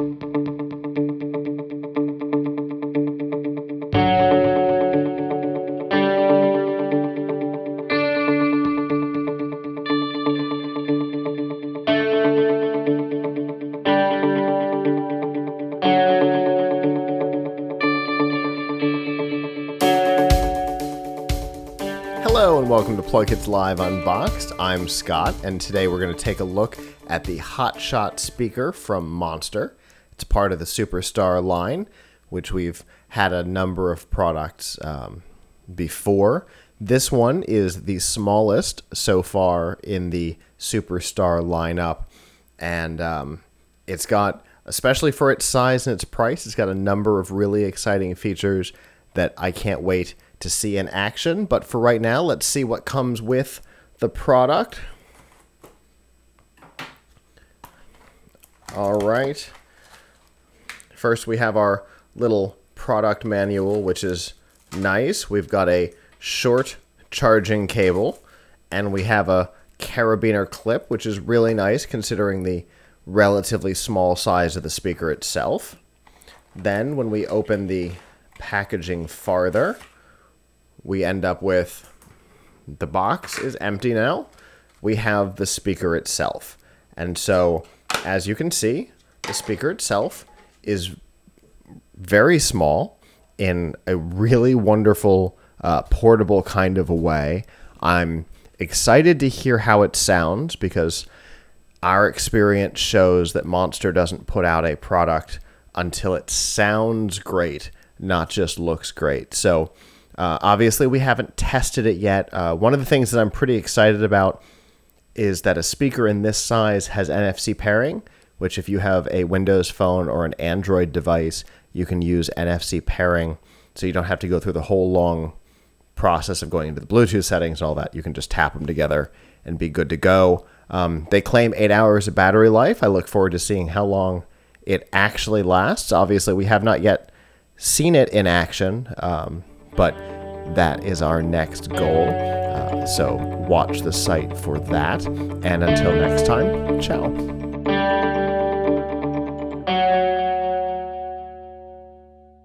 Hello and welcome to PlugHitz Live Unboxed. I'm Scott, and today we're going to take a look at the Hotshot speaker from Monster. It's part of the Superstar line, which we've had a number of products um, before. This one is the smallest so far in the Superstar lineup, and um, it's got, especially for its size and its price, it's got a number of really exciting features that I can't wait to see in action. But for right now, let's see what comes with the product. All right. First, we have our little product manual, which is nice. We've got a short charging cable, and we have a carabiner clip, which is really nice considering the relatively small size of the speaker itself. Then, when we open the packaging farther, we end up with the box is empty now. We have the speaker itself. And so, as you can see, the speaker itself is very small in a really wonderful, uh, portable kind of a way. I'm excited to hear how it sounds because our experience shows that Monster doesn't put out a product until it sounds great, not just looks great. So, uh, obviously, we haven't tested it yet. Uh, one of the things that I'm pretty excited about is that a speaker in this size has NFC pairing, which, if you have a Windows phone or an Android device, you can use NFC pairing. So you don't have to go through the whole long process of going into the Bluetooth settings and all that. You can just tap them together and be good to go. Um, they claim eight hours of battery life. I look forward to seeing how long it actually lasts. Obviously, we have not yet seen it in action. Um, but that is our next goal. Uh, so watch the site for that. And until next time, ciao.